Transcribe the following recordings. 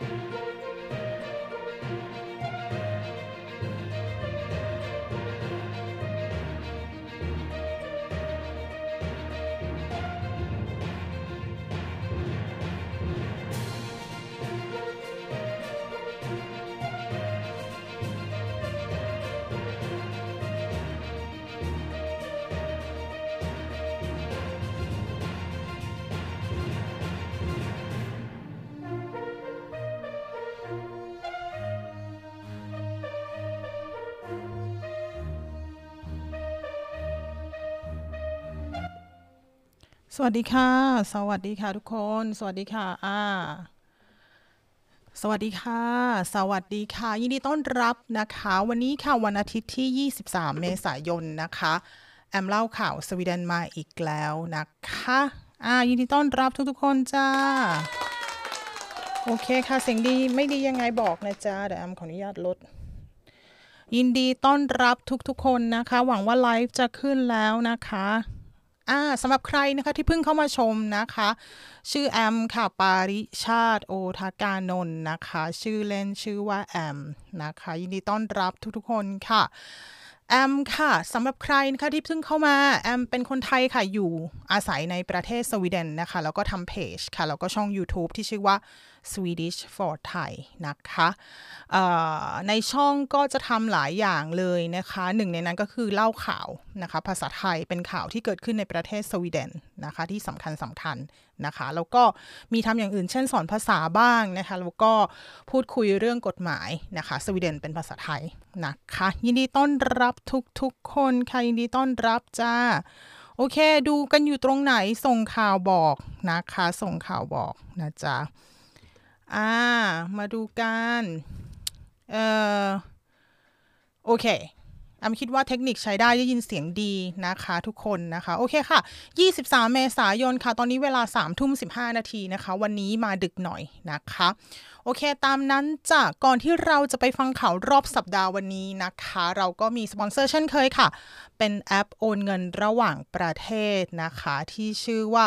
ส วัสดีค่ะ สวัสดีค่ะทุกคน สวัสดีค่ะ อ่า สวัสดีค่ะ สวัสดีค่ะ ยินดีต้อนรับนะคะ วันนี้ค่ะวันอาทิตย์ที่ 23 เมษายนนะคะ แอมเล่าข่าวสวีเดนมาอีกแล้วนะคะ อ่า ยินดีต้อนรับทุกๆคนจ้า โอเคค่ะ เสียงดีไม่ดียังไงบอกนะจ๊ะเดี๋ยวแอมขออนุญาตลดยินดีต้อนรับทุกๆคนนะคะ หวังว่าไลฟ์จะขึ้นแล้วนะคะ อ่าสำหรับใครนะคะที่เพิ่งเข้ามาชมนะคะ ชื่อแอมค่ะ ปาริชาติโอทากานนท์นะคะ ชื่อเล่นชื่อว่าแอมนะคะ ยินดีต้อนรับทุกๆคนค่ะแอมค่ะสำหรับใครนะคะที่เพิ่งเข้ามาแอมเป็นคนไทยค่ะอยู่อาศัยในประเทศสวีเดนนะคะ แล้วก็ทำเพจค่ะ แล้วก็ช่อง YouTube ที่ชื่อว่า Swedish for Thai นะคะในช่องก็จะทำหลายอย่างเลยนะคะหนึ่งในนั้นก็คือเล่าข่าวนะคะภาษาไทยเป็นข่าวที่เกิดขึ้นในประเทศสวีเดนนะคะที่สำคัญสำคัญนะคะแล้วก็มีทำอย่างอื่นเช่นสอนภาษาบ้างนะคะแล้วก็พูดคุยเรื่องกฎหมายนะคะสวีเดนเป็นภาษาไทยนะคะยินดีต้อนรับทุกๆคนค่ะยินดีต้อนรับจ้าโอเค ดูกันอยู่ตรงไหนส่งข่าวบอกนะคะ ส่งข่าวบอกนะจ๊ะ อ่า มาดูกันเอ่อโอเคอามคิดว่าเทคนิคใช้ได้ได้ยินเสียงดีนะคะทุกคนนะคะ โอเคค่ะ 23 เมษายนค่ะ ตอนนี้เวลา 3 ทุ่ม 15 นาทีนะคะ วันนี้มาดึกหน่อยนะคะ โอเคตามนั้นจ้ะก่อนที่เราจะไปฟังข่าวรอบสัปดาห์วันนี้นะคะ เราก็มีสปอนเซอร์เช่นเคยค่ะ เป็นแอปโอนเงินระหว่างประเทศนะคะ ที่ชื่อว่า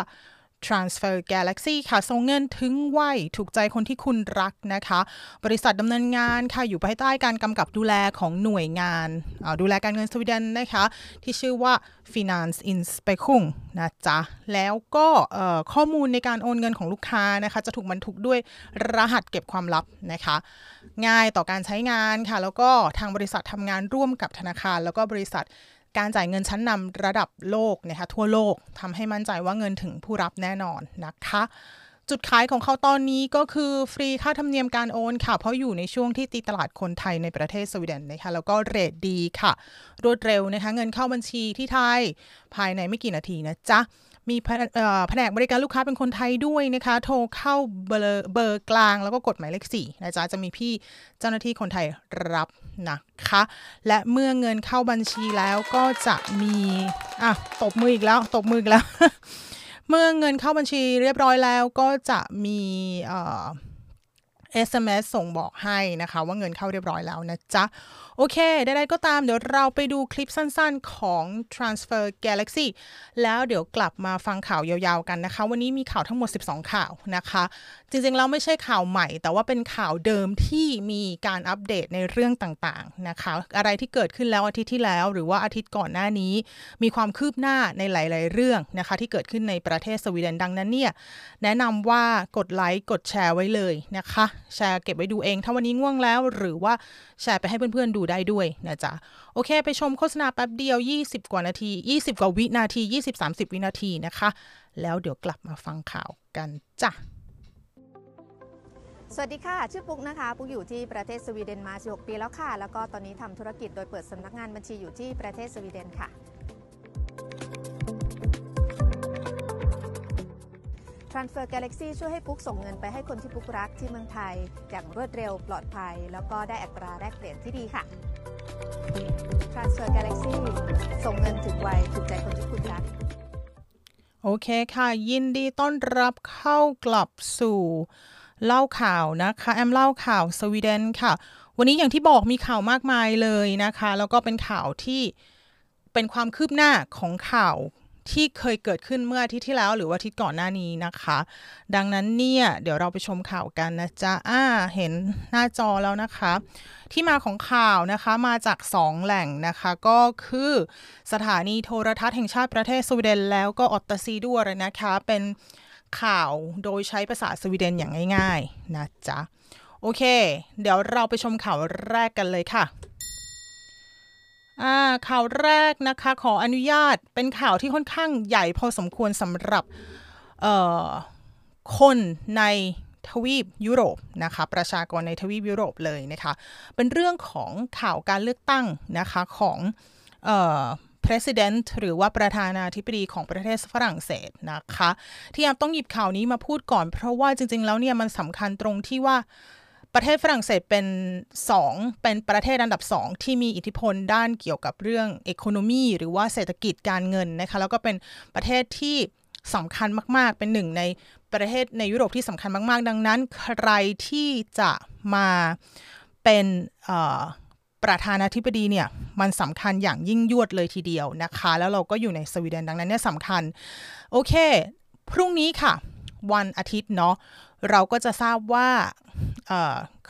Transfer Galaxy ค่ะ ส่งเงินถึงไวถูกใจคนที่คุณรักนะคะ บริษัทดำเนินงานค่ะ อยู่ภายใต้การกำกับดูแลของหน่วยงาน ดูแลการเงินสวีเดนนะคะ ที่ชื่อว่า Finance i n s p e c u n g นะจ๊ะ แล้วก็ข้อมูลในการโอนเงินของลูกค้านะคะ จะถูกบรรทุกด้วยรหัสเก็บความลับนะคะ ง่ายต่อการใช้งานค่ะ แล้วก็ทางบริษัททำงานร่วมกับธนาคาร แล้วก็บริษัท การจ่ายเงินชั้นนำระดับโลกนะคะทั่วโลกทำให้มั่นใจว่าเงินถึงผู้รับแน่นอนนะคะ จุดขายของเขาตอนนี้ก็คือฟรีค่าธรรมเนียมการโอนค่ะ เพราะอยู่ในช่วงที่ตีตลาดคนไทยในประเทศสวีเดนนะคะแล้วก็เรทดีค่ะ รวดเร็วนะคะเงินเข้าบัญชีที่ไทยภายในไม่กี่นาทีนะจ๊ะ มีแผนกบริการลูกค้าเป็นคนไทยด้วยนะคะ โทรเข้าเบอร์เบอร์กลางแล้วก็กดหมายเลขสี่นะจ๊ะ จะมีพี่เจ้าหน้าที่คนไทยรับนะคะ และเมื่อเงินเข้าบัญชีแล้วก็จะมีอะตบมืออีกแล้ว ตบมืออีกแล้ว เมื่อเงินเข้าบัญชีเรียบร้อยแล้วก็จะมีเอ่อ SMS ส่งบอกให้นะคะ ว่าเงินเข้าเรียบร้อยแล้วนะจ๊ะ โอเคใดๆก็ตามเดี๋ยวเราไปดูคลิปสั้นๆของ Transfer Galaxy แล้วเดี๋ยวกลับมาฟังข่าวยาวๆกันนะคะ วันนี้มีข่าวทั้งหมด 12 ข่าวนะคะ จริงๆแล้วไม่ใช่ข่าวใหม่ แต่ว่าเป็นข่าวเดิมที่มีการอัปเดตในเรื่องต่างๆนะคะ อะไรที่เกิดขึ้นแล้วอาทิตย์ที่แล้ว หรือว่าอาทิตย์ก่อนหน้านี้ มีความคืบหน้าในหลาย ๆ เรื่องนะคะ ที่เกิดขึ้นในประเทศสวีเดนดังนั้นเนี่ยแนะนำว่ากดไลค์กดแชร์ไว้เลยนะคะ แชร์เก็บไว้ดูเอง ถ้าวันนี้ง่วงแล้ว หรือว่าแชร์ไปให้เพื่อนๆดูได้ด้วยนะจ๊ะ โอเค ไปชมโฆษณาแป๊บเดียว 20 กว่านาที 20 กว่าวินาที 20-30 วินาทีนะคะ แล้วเดี๋ยวกลับมาฟังข่าวกันจ้ะสวัสดีค่ะ ชื่อปุ๊กนะคะ ปุ๊กอยู่ที่ประเทศสวีเดนมา16ปีแล้วค่ะ แล้วก็ตอนนี้ทำธุรกิจโดยเปิดสำนักงานบัญชีอยู่ที่ประเทศสวีเดนค่ะ Transfer Galaxy ช่วยให้ปุ๊กส่งเงินไปให้คนที่ปุ๊กรักที่เมืองไทย อย่างรวดเร็วปลอดภัย แล้วก็ได้อัตราแลกเปลี่ยนที่ดีค่ะ Transfer Galaxy ส่งเงินถึงไวถูกใจคนที่คุณรักโอเคค่ะ ยินดีต้อนรับเข้ากลับสู่เล่าข่าวนะคะ แอมเล่าข่าวสวีเดนค่ะ วันนี้อย่างที่บอกมีข่าวมากมายเลยนะคะ แล้วก็เป็นข่าวที่เป็นความคืบหน้าของข่าว ที่เคยเกิดขึ้นเมื่ออาทิตย์ที่แล้ว หรือว่าอาทิตย์ก่อนหน้านี้นะคะ ดังนั้นเนี่ยเดี๋ยวเราไปชมข่าวกันนะจ๊ะอ่าเห็นหน้าจอแล้วนะคะ ที่มาของข่าวนะคะมาจาก 2 แหล่งนะคะก็คือสถานีโทรทัศน์แห่งชาติประเทศสวีเดน แล้วก็ออตตาซีด้วยนะคะเป็นข่าวโดยใช้ภาษาสวีเดนอย่างง่าย ๆ นะจ๊ะ โอเค เดี๋ยวเราไปชมข่าวแรกกันเลยค่ะ อ่าข่าวแรกนะคะ ขออนุญาตเป็นข่าวที่ค่อนข้างใหญ่พอสมควรสำหรับคนในทวีปยุโรปนะคะประชากรในทวีปยุโรปเลยนะคะเป็นเรื่องของข่าวการเลือกตั้งนะคะของเอ่อ president หรือว่าประธานาธิบดีของประเทศฝรั่งเศสนะคะที่ยามต้องหยิบข่าวนี้มาพูดก่อน เพราะว่าจริง ๆ แล้วเนี่ยมันสำคัญตรงที่ว่า ประเทศฝรั่งเศสเป็น 2 เป็นประเทศอันดับ 2 ที่มีอิทธิพลด้านเกี่ยวกับเรื่องเอคโนมีหรือว่าเศรษฐกิจการเงินนะคะแล้วก็เป็นประเทศที่สำคัญมาก ๆ เป็นหนึ่งในประเทศในยุโรปที่สำคัญมาก ๆ ดังนั้น ใครที่จะมาเป็นประธานาธิบดีเนี่ยมันสำคัญอย่างยิ่งยวดเลยทีเดียวนะคะ แล้วเราก็อยู่ในสวีเดนดังนั้นเนี่ยสำคัญ โอเค พรุ่งนี้ค่ะ วันอาทิตย์เนาะเราก็จะทราบว่า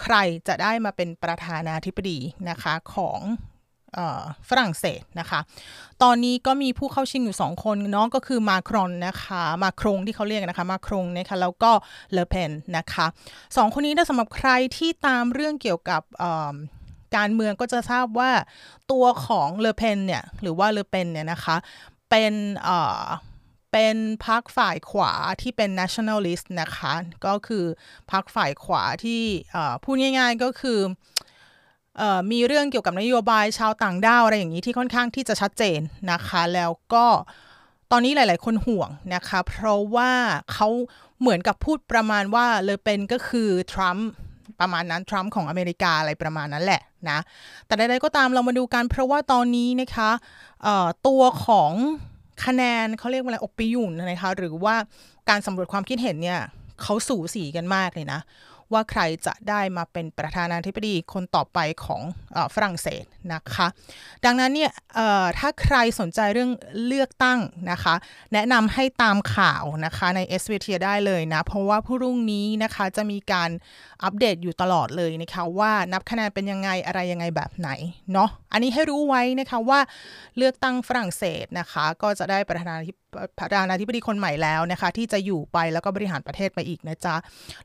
ใครจะได้มาเป็นประธานาธิบดีนะคะของฝรั่งเศสนะคะ ตอนนี้ก็มีผู้เข้าชิงอยู่ 2 คนน้องก็คือมาครอนนะคะ มาครงที่เขาเรียกนะคะ มาครงนะคะแล้วก็เลอเพนนะคะสองคนนี้ถ้าสำหรับใครที่ตามเรื่องเกี่ยวกับการเมืองก็จะทราบว่าตัวของเลอเพนเนี่ยหรือว่าเลอเปนเนี่ยนะคะเป็น เป็นพรรคฝ่ายขวาที่เป็น nationalist นะคะ ก็คือพรรคฝ่ายขวาที่พูดง่าย ๆก็คืออมีเรื่องเกี่ยวกับนโยบายชาวต่างด้าวอะไรอย่างนี้ที่ค่อนข้างที่จะชัดเจนนะคะ แล้วก็ตอนนี้หลาย ๆ คนห่วงนะคะ เพราะว่าเขาเหมือนกับพูดประมาณว่าเลยเป็นก็คือทรัมป์ประมาณนั้นทรัมป์ของอเมริกาอะไรประมาณนั้นแหละนะ แต่ใดๆก็ตามเรามาดูกันเพราะว่าตอนนี้นะคะตัวของ คะแนนเขาเรียกว่าอะไรอปิยุนนะคะหรือว่าการสำรวจความคิดเห็นเนี่ยเขาสูสีกันมากเลยนะ ว่าใครจะได้มาเป็นประธานาธิบดีคนต่อไปของอฝรั่งเศสนะคะ ดังนั้นเนี่ยถ้าใครสนใจเรื่องเลือกตั้งนะคะ แนะนำให้ตามข่าวนะคะใน s อ t ได้เลยนะ เพราะว่าพรุ่งนี้นะคะจะมีการอัปเดตอยู่ตลอดเลยนะคะว่านับคะแนนเป็นยังไงอะไรยังไงแบบไหนเนาะอันนี้ให้รู้ไว้นะคะว่าเลือกตั้งฝรั่งเศสนะคะ ก็จะได้ประธานาธิ ประธานาธิบดีคนใหม่แล้วนะคะ ที่จะอยู่ไปแล้วก็บริหารประเทศไปอีกนะจ๊ะ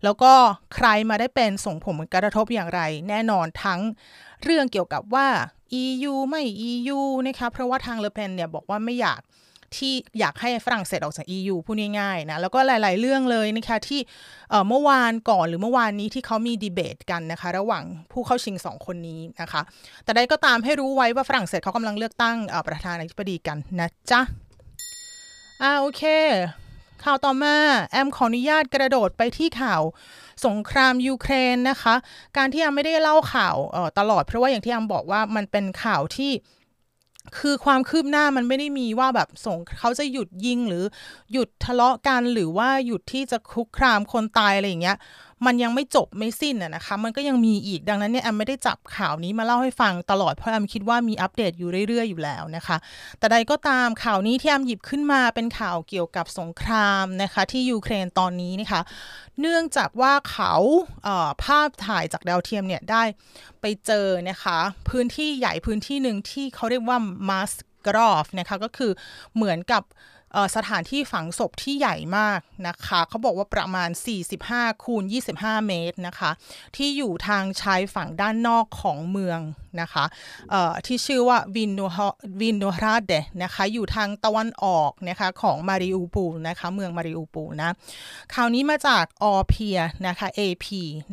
แล้วก็ใครมาได้เป็นส่งผลกระทบอย่างไร แน่นอนทั้งเรื่องเกี่ยวกับว่า EU ไม่ EU นะคะเพราะว่าทางเลเพนเนี่ยบอกว่าไม่อยากที่อยากให้ฝรั่งเศสออกจาก EU พูดง่ายๆนะแล้วก็หลาย ๆ เรื่องเลยนะคะที่เมื่อวานก่อนหรือเมื่อวานนี้ที่เขามีดีเบตกันนะคะ ระหว่างผู้เข้าชิงสองคนนี้นะคะ แต่ใดก็ตามให้รู้ไว้ว่าฝรั่งเศสเขากำลังเลือกตั้งประธานาธิบดีกันนะจ๊ะ อ่าโอเค ข่าวต่อมา แอมขออนุญาตกระโดดไปที่ข่าวสงครามยูเครนนะคะ การที่แอมไม่ได้เล่าข่าวตลอดเพราะว่าอย่างที่แอมบอกว่ามันเป็นข่าวที่คือความคืบหน้ามันไม่ได้มีว่าแบบส่งเขาจะหยุดยิงหรือหยุดทะเลาะกันหรือว่าหยุดที่จะคุกคามคนตายอะไรอย่างเงี้ย มันยังไม่จบไม่สิ้นอะนะคะ มันก็ยังมีอีกดังนั้นเนี่ยแอมไม่ได้จับข่าวนี้มาเล่าให้ฟังตลอดเพราะแอมคิดว่ามีอัปเดตอยู่เรื่อยๆอยู่แล้วนะคะ แต่ใดก็ตามข่าวนี้ที่แอมหยิบขึ้นมาเป็นข่าวเกี่ยวกับสงครามนะคะที่ยูเครนตอนนี้นะคะ เนื่องจากว่าเขาภาพถ่ายจากดาวเทียมเนี่ยได้ไปเจอนะคะพื้นที่ใหญ่พื้นที่หนึ่งที่เขาเรียกว่ามาสกรอฟนะคะก็คือเหมือนกับ สถานที่ฝังศพที่ใหญ่มากนะคะเขาบอกว่าประมาณ 45 คูณ 25 เมตรนะคะ ที่อยู่ทางชายฝั่งด้านนอกของเมืองนะคะที่ชื่อว่าวินโนวินโนฮราเดนะคะอยู่ทางตะวันออกนะคะของมาริอูปูนะคะเมืองมาริอูปูนะคราวนี้มาจากออเพียนะคะ AP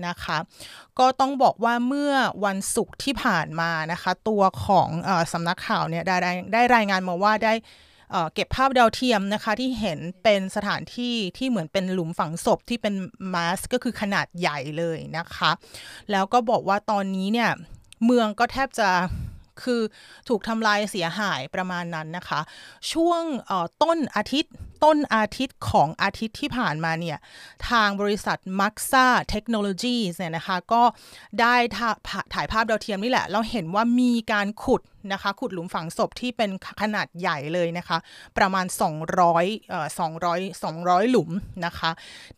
นะคะก็ต้องบอกว่าเมื่อวันศุกร์ที่ผ่านมานะคะ ตัวของอสำนักข่าวเนี่ยได้ได้รายงานมาว่าได้ เก็บภาพดาวเทียมนะคะที่เห็นเป็นสถานที่ที่เหมือนเป็นหลุมฝังศพที่เป็นมาสก็คือขนาดใหญ่เลยนะคะ แล้วก็บอกว่าตอนนี้เนี่ยเมืองก็แทบจะคือถูกทำลายเสียหายประมาณนั้นนะคะ ช่วงต้นอาทิตย์ ต้นอาทิตย์ของอาทิตย์ที่ผ่านมาเนี่ยทางบริษัท Maxa Technologies เนี่ยนะคะก็ได้ถ่ายภาพดาวเทียมนี่แหละ เราเห็นว่ามีการขุดนะคะขุดหลุมฝังศพที่เป็นขนาดใหญ่เลยนะคะ ประมาณ 200เอ่อ200 200 หลุมนะคะ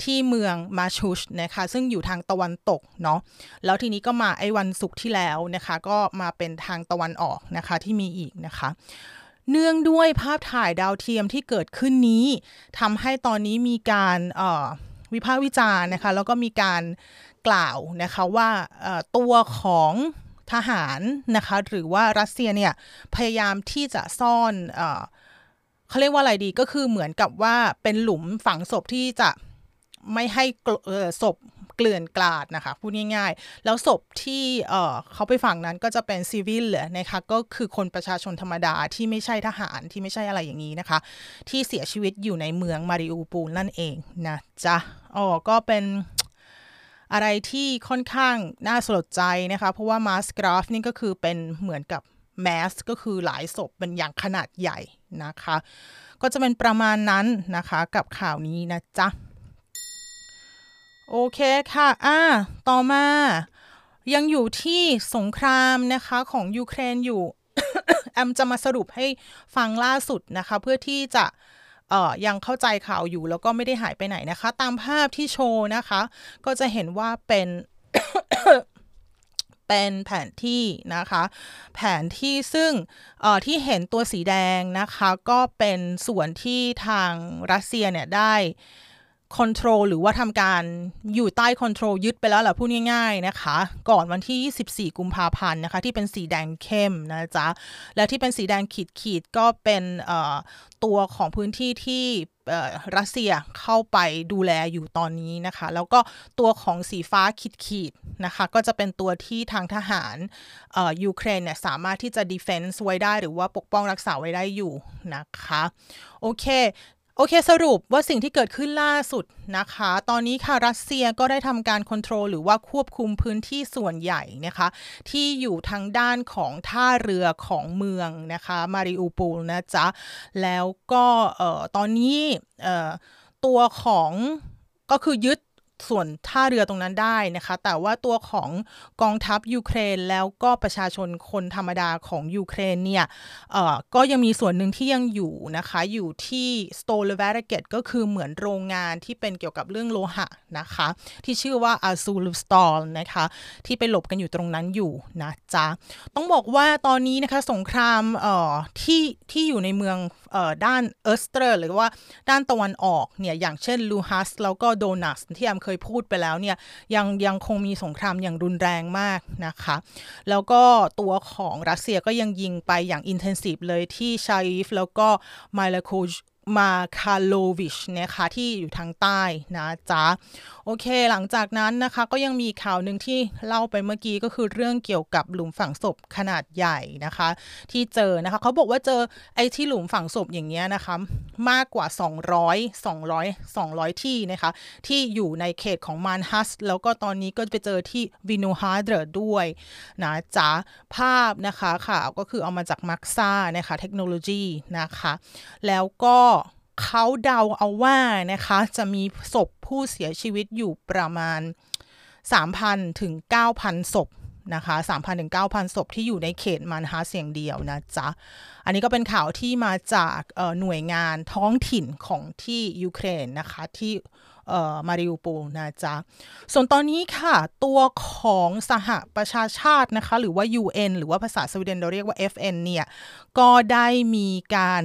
ที่เมืองมาชูชนะคะซึ่งอยู่ทางตะวันตกเนาะแล้วทีนี้ก็มาไอ้วันศุกร์ที่แล้วนะคะ ก็มาเป็นทางตะวันออกนะคะที่มีอีกนะคะ เนื่องด้วยภาพถ่ายดาวเทียมที่เกิดขึ้นนี้ทำให้ตอนนี้มีการวิพากษ์วิจารณ์นะคะแล้วก็มีการกล่าวนะคะว่าตัวของทหารนะคะหรือว่ารัสเซียเนี่ยพยายามที่จะซ่อนเอเขาเรียกว่าอะไรดีก็คือเหมือนกับว่าเป็นหลุมฝังศพที่จะไม่ให้ศพ เกลื่อนกลาดนะคะพูดง่ายๆ แล้วศพที่เเขาไปฝังนั้นก็จะเป็นซีวิลเลยนะคะก็คือคนประชาชนธรรมดาที่ไม่ใช่ทหารที่ไม่ใช่อะไรอย่างนี้นะคะ ที่เสียชีวิตอยู่ในเมืองมาริอูปูลนั่นเองนะจ๊ะอ๋อก็เป็นอะไรที่ค่อนข้างน่าสลดใจนะคะ เพราะว่ามาสกราฟนี่ก็คือเป็นเหมือนกับแมสก็คือหลายศพเป็นอย่างขนาดใหญ่นะคะ ก็จะเป็นประมาณนั้นนะคะกับข่าวนี้นะจ๊ะ โอเคค่ะอ่าต่อมา ยังอยู่ที่สงครามนะคะของยูเครนอยู่ แอมจะมาสรุปให้ฟังล่าสุดนะคะ เพื่อที่จะเอ่อยังเข้าใจข่าวอยู่แล้วก็ไม่ได้หายไปไหนนะคะ ตามภาพที่โชว์นะคะ ก็จะเห็นว่าเป็นเป็นแผนที่นะคะ แผนที่ซึ่งที่เห็นตัวสีแดงนะคะ ก็เป็นส่วนที่ทางรัสเซียเนี่ยได้ control หรือว่าทำการอยู่ใต้ control ยึดไปแล้วแหละพูดง่าย ๆนะคะ ก่อนวันที่24กุมภาพันธ์นะคะ ที่เป็นสีแดงเข้มนะจ๊ะ และที่เป็นสีแดงขีดขีดก็เป็นตัวของพื้นที่ที่รัสเซียเข้าไปดูแลอยู่ตอนนี้นะคะ แล้วก็ตัวของสีฟ้าขีดขีดนะคะ ก็จะเป็นตัวที่ทางทหารยูเครนเนี่ยสามารถที่จะ defense ไว้ได้หรือว่าปกป้องรักษาไว้ได้อยู่นะคะ โอเค โอเคสรุปว่าสิ่งที่เกิดขึ้นล่าสุดนะคะ ตอนนี้ค่ะรัสเซียก็ได้ทำการควบคุมหรือว่าควบคุมพื้นที่ส่วนใหญ่นะคะ ที่อยู่ทางด้านของท่าเรือของเมืองนะคะมาริอูปูลนะจ๊ะ แล้วก็ตอนนี้ตัวของก็คือยึด ส่วนท่าเรือตรงนั้นได้นะคะ แต่ว่าตัวของกองทัพยูเครนแล้วก็ประชาชนคนธรรมดาของยูเครนเนี่ยก็ยังมีส่วนหนึ่งที่ยังอยู่นะคะ อยู่ที่stålverket ก็คือเหมือนโรงงานที่เป็นเกี่ยวกับเรื่องโลหะนะคะ ที่ชื่อว่า Azovstal นะคะ ที่ไปหลบกันอยู่ตรงนั้นอยู่นะจ๊ะ ต้องบอกว่าตอนนี้นะคะสงครามที่ที่อยู่ในเมืองด้าน öster หรือว่าด้านตะวันออกเนี่ยอย่างเช่นลูฮันสก์แล้วก็โดเนตสก์ที่แอมเคยพูดไปแล้วเนี่ยยังยังคงมีสงครามอย่างรุนแรงมากนะคะ แล้วก็ตัวของรัสเซียก็ยังยิงไปอย่าง intensive เลยที่ Charkiv แล้วก็ไมลาโค มาคาโลวิชนะคะที่อยู่ทางใต้นะจ๊ะ โอเคหลังจากนั้นนะคะก็ยังมีข่าวหนึ่งที่เล่าไปเมื่อกี้ก็คือเรื่องเกี่ยวกับหลุมฝังศพขนาดใหญ่นะคะ ที่เจอนะคะเขาบอกว่าเจอไอ้ที่หลุมฝังศพอย่างเงี้ยนะคะมากกว่า 200 200 200 ที่นะคะที่อยู่ในเขตของมานฮัส แล้วก็ตอนนี้ก็ไปเจอที่วินูฮาเดอร์ด้วยนะจ๊ะภาพนะคะข่าวก็คือเอามาจากมักซ่านะคะเทคโนโลยีนะคะ แล้วก็ เขาเดาเอาว่านะคะ จะมีศพผู้เสียชีวิตอยู่ประมาณ 3,000 ถึง 9,000 ศพนะคะ 3,000 ถึง 9,000 ศพที่อยู่ในเขตมันฮาเสียงเดียวนะจ๊ะ อันนี้ก็เป็นข่าวที่มาจากหน่วยงานท้องถิ่นของที่ยูเครนนะคะที่มาริอูโปนะจ๊ะ ส่วนตอนนี้ค่ะ ตัวของสหประชาชาตินะคะ หรือว่า UN หรือว่าภาษาสวีเดนเราเรียกว่า FN เนี่ย ก็ได้มีการ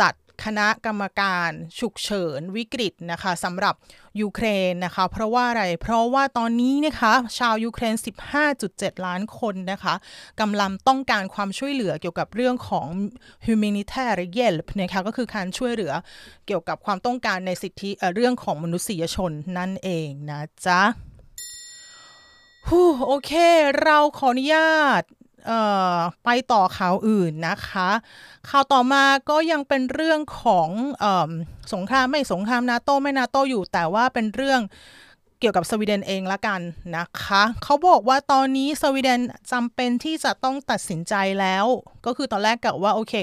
จัด คณะกรรมการฉุกเฉินวิกฤตนะคะสำหรับยูเครนนะคะ เพราะว่าอะไร เพราะว่าตอนนี้นะคะชาวยูเครน 15.7 ล้านคนนะคะกำลังต้องการความช่วยเหลือเกี่ยวกับเรื่องของ humanitarian help นะคะก็คือการช่วยเหลือเกี่ยวกับความต้องการในสิทธิเรื่องของมนุษยชนนั่นเองนะจ๊ะโอเค เราขออนุญาต ไปต่อข่าวอื่นนะคะ ข่าวต่อมาก็ยังเป็นเรื่องของอสงครามไม่สงครามนาโตไม่นาโตอยู่ แต่ว่าเป็นเรื่องเกี่ยวกับสวีเดนเองละกันนะคะ เขาบอกว่าตอนนี้สวีเดนจำเป็นที่จะต้องตัดสินใจแล้ว ก็คือตอนแรกกะว่าโอเค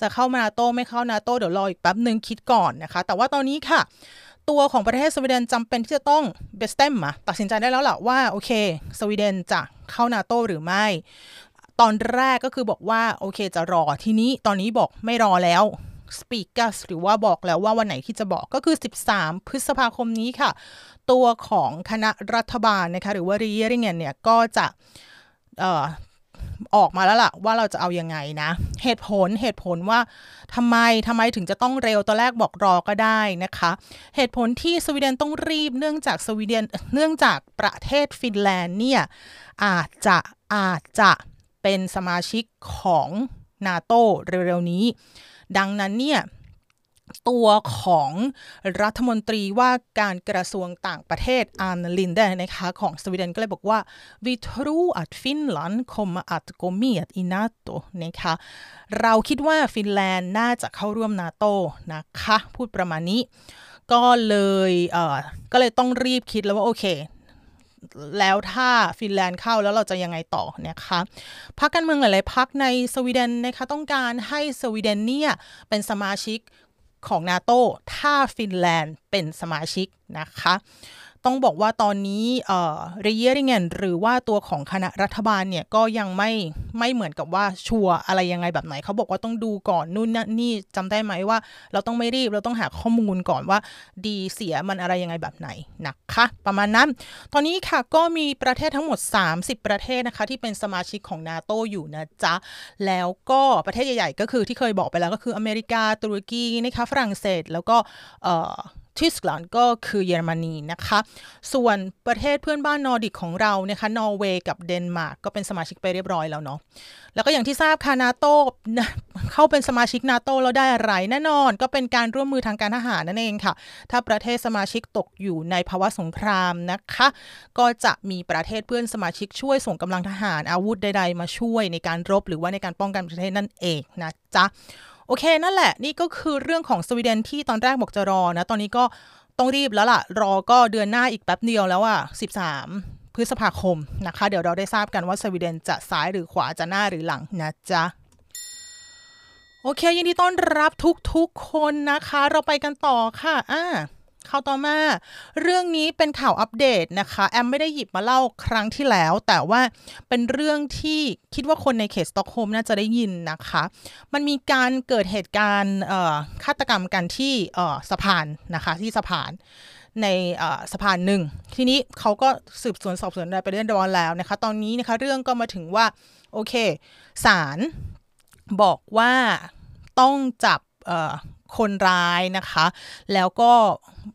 จะเข้ามานาโตไม่เข้านาโตเดี๋ยวรออีกแป๊บหนึ่งคิดก่อนนะคะ แต่ว่าตอนนี้ค่ะ ตัวของประเทศสวีเดนจำเป็นที่จะต้องเบสเต็มมาตัดสินใจได้แล้วแหละว่าโอเค สวีเดนจะเข้านาโตหรือไม่ ตอนแรกก็คือบอกว่าโอเคจะรอทีนี้ตอนนี้บอกไม่รอแล้ว speakers หรือว่าบอกแล้วว่าวันไหนที่จะบอกก็คือ 13 พฤษภาคมนี้ค่ะ ตัวของคณะรัฐบาลนะคะหรือว่า Regering เนี่ยก็จะออออกมาแล้วล่ะว่าเราจะเอายังไงนะ เหตุผลเหตุผลว่าทำไมทำไมถึงจะต้องเร็วตอนแรกบอกรอก็ได้นะคะ เหตุผลที่สวีเดนต้องรีบเนื่องจากสวีเดนเนื่องจากประเทศฟินแลนด์เนี่ยอาจจะอาจจะ เป็นสมาชิกของนาโตเร็วๆนี้ ดังนั้นเนี่ยตัวของรัฐมนตรีว่าการกระทรวงต่างประเทศอันลินเดนะคะของสวีเดนก็เลยบอกว่า vi tror att Finland kommer att gå med i NATO นะคะเราคิดว่าฟินแลนด์น่าจะเข้าร่วมนาโตนะคะ พูดประมาณนี้ ก็เลยเอ่อก็เลยต้องรีบคิดแล้วว่า โอเค แล้วถ้าฟินแลนด์เข้าแล้วเราจะยังไงต่อนะคะพรรคการเมืองหลาย ๆพรรคในสวีเดนนะคะต้องการให้สวีเดนเนี่ยเป็นสมาชิกของนาโตถ้าฟินแลนด์เป็นสมาชิกนะคะ ต้องบอกว่าตอนนี้เอ่อเรเยริงเนหรือว่าตัวของคณะรัฐบาลเนี่ยก็ยังไม่ไม่เหมือนกับว่าชัวอะไรยังไงแบบไหน เขาบอกว่าต้องดูก่อนนู่นนนี่จำได้ไหมว่า เราต้องไม่รีบเราต้องหาข้อมูลก่อนว่า ดีเสียมันอะไรยังไงแบบไหนนะคะประมาณนั้น ตอนนี้ค่ะก็มีประเทศทั้งหมด 30 ประเทศนะคะ ที่เป็นสมาชิกของนาโตอยู่นะจ๊ะแล้วก็ประเทศใหญ่ๆก็คือที่เคยบอกไปแล้วก็คืออเมริกาตุรกีนะคะฝรั่งเศสแล้วก็เอ่อ Tyskland ก็คือเยอรมนีนะคะ ส่วนประเทศเพื่อนบ้านนอร์ดิกของเรานะคะนอร์เวย์กับเดนมาร์กก็เป็นสมาชิกไปเรียบร้อยแล้วเนาะแล้วก็อย่างที่ทราบค่ะนาโต้เข้าเป็นสมาชิกนาโตแล้วได้อะไรแน่นอน ก็เป็นการร่วมมือทางการทหารนั่นเองค่ะ ถ้าประเทศสมาชิกตกอยู่ในภาวะสงครามนะคะ ก็จะมีประเทศเพื่อนสมาชิกช่วยส่งกำลังทหารอาวุธใดๆ มาช่วยในการรบหรือว่าในการป้องกันประเทศนั่นเองนะจ๊ะ โอเคนั่นแหละ นี่ก็คือเรื่องของสวีเดนที่ตอนแรกบอกจะรอนะ ตอนนี้ก็ต้องรีบแล้วล่ะ รอก็เดือนหน้าอีกแป๊บเดียวแล้วอะ13 พฤษภาคมนะคะ เดี๋ยวเราได้ทราบกันว่าสวีเดนจะซ้ายหรือขวาจะหน้าหรือหลังนะจ๊ะโอเคยินดีต้อนรับทุกๆคนนะคะ เราไปกันต่อค่ะอ่า ข่าวต่อมา เรื่องนี้เป็นข่าวอัปเดตนะคะ แอมไม่ได้หยิบมาเล่าครั้งที่แล้ว แต่ว่าเป็นเรื่องที่คิดว่าคนในเขตสตอกโฮล์มน่าจะได้ยินนะคะ มันมีการเกิดเหตุการณ์ฆาตกรรมกันที่สะพานนะคะที่สะพานในสะพานหนึ่ง ทีนี้เขาก็สืบสวนสอบสวนอะไรไปเรื่อยๆแล้วนะคะ ตอนนี้นะคะเรื่องก็มาถึงว่า โอเคศาลบอกว่าต้องจับคนร้ายนะคะ แล้วก็